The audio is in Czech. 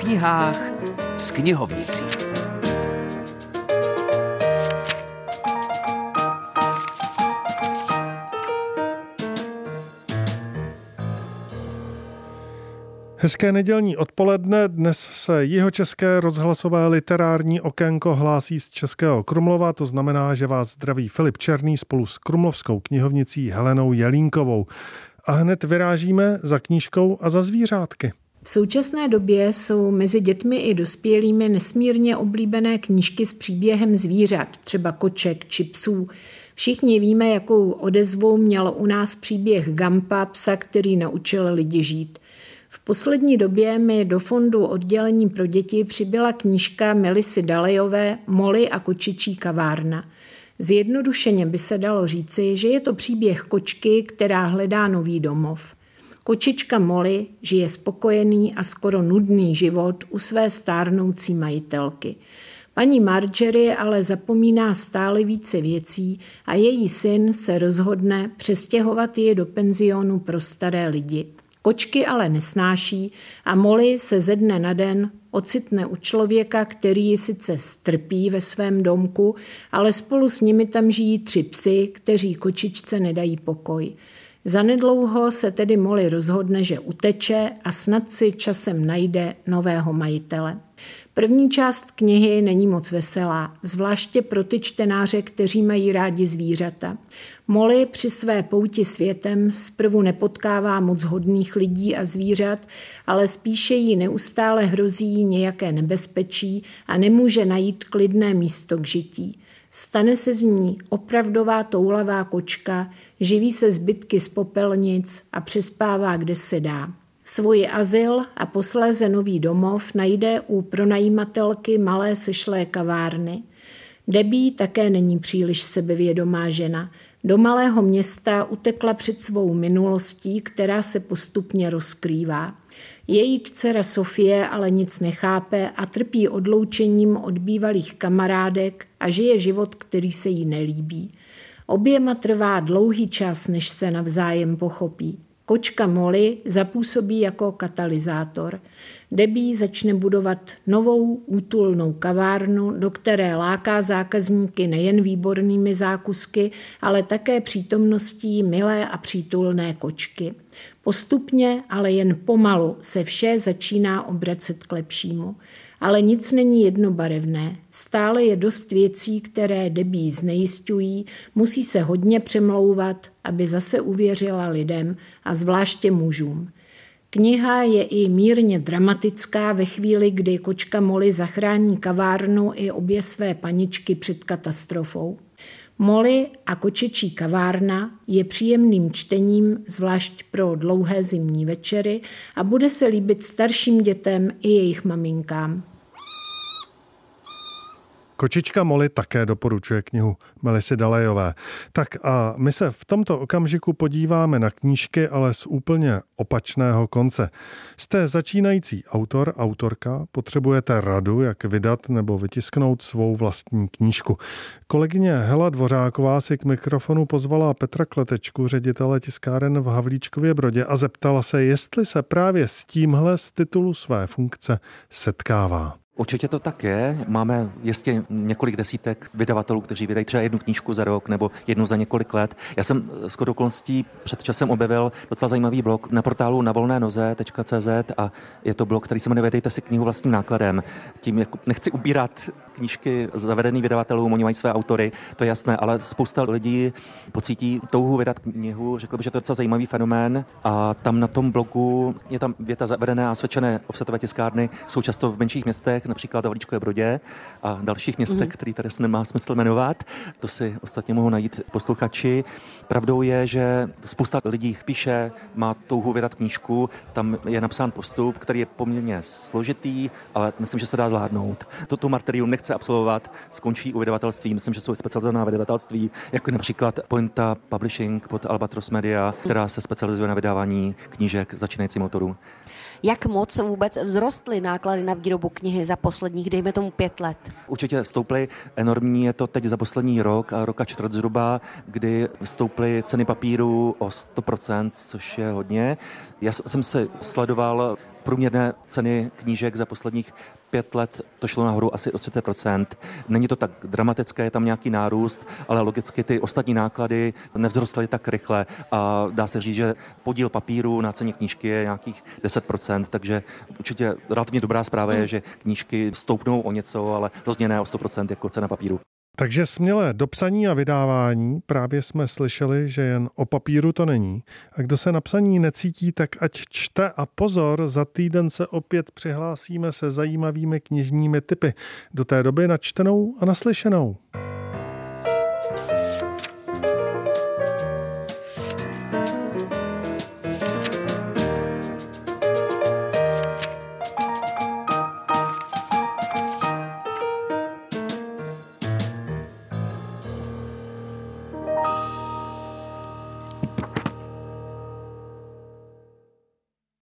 knihách s knihovnicí. Hezké nedělní odpoledne. Dnes se jeho české rozhlasové literární okénko hlásí z Českého Krumlova, to znamená, že vás zdraví Filip Černý spolu s krumlovskou knihovnicí Helenou Jelínkovou. A hned vyrážíme za knížkou a za zvířátky. V současné době jsou mezi dětmi i dospělými nesmírně oblíbené knížky s příběhem zvířat, třeba koček či psů. Všichni víme, jakou odezvu měl u nás příběh Gampa, psa, který naučil lidi žít. V poslední době mi do fondu oddělení pro děti přibyla knížka Melisy Dalejové Moli a kočičí kavárna. Zjednodušeně by se dalo říci, že je to příběh kočky, která hledá nový domov. Kočička Molly žije spokojený a skoro nudný život u své stárnoucí majitelky. Paní Marjorie ale zapomíná stále více věcí a její syn se rozhodne přestěhovat je do penzionu pro staré lidi. Kočky ale nesnáší a Molly se ze dne na den ocitne u člověka, který ji sice strpí ve svém domku, ale spolu s nimi tam žijí tři psy, kteří kočičce nedají pokoj. Zanedlouho se tedy Molly rozhodne, že uteče a snad si časem najde nového majitele. První část knihy není moc veselá, zvláště pro ty čtenáře, kteří mají rádi zvířata. Molly při své pouti světem zprvu nepotkává moc hodných lidí a zvířat, ale spíše jí neustále hrozí nějaké nebezpečí a nemůže najít klidné místo k žití. Stane se z ní opravdová toulavá kočka, živí se zbytky z popelnic a přespává, kde se dá. Svoji azyl a posléze nový domov najde u pronajímatelky malé sešlé kavárny. Debí také není příliš sebevědomá žena. Do malého města utekla před svou minulostí, která se postupně rozkrývá. Její dcera Sofie ale nic nechápe a trpí odloučením od bývalých kamarádek a žije život, který se jí nelíbí. Oběma trvá dlouhý čas, než se navzájem pochopí. Kočka Molly zapůsobí jako katalyzátor. Debí začne budovat novou útulnou kavárnu, do které láká zákazníky nejen výbornými zákusky, ale také přítomností milé a přítulné kočky. Postupně, ale jen pomalu se vše začíná obracet k lepšímu. Ale nic není jednobarevné. Stále je dost věcí, které debí znejistují, musí se hodně přemlouvat, aby zase uvěřila lidem a zvláště mužům. Kniha je i mírně dramatická ve chvíli, kdy kočka Molly zachrání kavárnu i obě své paničky před katastrofou. Molly a kočičí kavárna je příjemným čtením, zvlášť pro dlouhé zimní večery a bude se líbit starším dětem i jejich maminkám. Kočička Moli také doporučuje knihu Melisy Dalejové. Tak a my se v tomto okamžiku podíváme na knížky, ale z úplně opačného konce. Jste začínající autor, autorka, potřebujete radu, jak vydat nebo vytisknout svou vlastní knížku. Kolegyně Hela Dvořáková si k mikrofonu pozvala Petra Kletečku, ředitele tiskáren v Havlíčkově Brodě a zeptala se, jestli se právě s tímhle z titulu své funkce setkává. Určitě to tak je. Máme jistě několik desítek vydavatelů, kteří vydají třeba jednu knížku za rok nebo jednu za několik let. Já jsem s okolností před časem objevil docela zajímavý blog na portálu navolnénoze.cz a je to blog, který se jmenuje Vydejte si knihu vlastním nákladem. Tím jako nechci ubírat knížky zavedených vydavatelů, oni mají své autory, to je jasné, ale spousta lidí pocítí touhu vydat knihu. Řekl bych, že to je docela zajímavý fenomén a tam na tom blogu je tam věta zavedené a osvědčené offsetové tiskárny, jsou často v menších městech, například Havlíčkové Brodě a dalších městech, mm. který tady se nemá smysl jmenovat. To si ostatně mohou najít posluchači. Pravdou je, že spousta lidí píše, má touhu vydat knížku, tam je napsán postup, který je poměrně složitý, ale myslím, že se dá zvládnout. Toto martyrium nechce absolvovat, skončí u vydavatelství. Myslím, že jsou specializovaná vydavatelství, jako například Pointa Publishing pod Albatros Media, která se specializuje na vydávání knížek začínajícím autorům. Jak moc vůbec vzrostly náklady na výrobu knihy za za posledních, dejme tomu, pět let? Určitě stouply enormní, je to teď za poslední rok a roka čtvrt zhruba, kdy stouply ceny papíru o 100%, což je hodně. Já jsem se sledoval průměrné ceny knížek za posledních pět let to šlo nahoru asi o 30%. Není to tak dramatické, je tam nějaký nárůst, ale logicky ty ostatní náklady nevzrostly tak rychle a dá se říct, že podíl papíru na ceně knížky je nějakých 10%, takže určitě relativně dobrá zpráva je, že knížky stoupnou o něco, ale rozhodně ne o 100% jako cena papíru. Takže směle do psaní a vydávání právě jsme slyšeli, že jen o papíru to není. A kdo se na psaní necítí, tak ať čte a pozor, za týden se opět přihlásíme se zajímavými knižními typy. Do té doby načtenou a naslyšenou.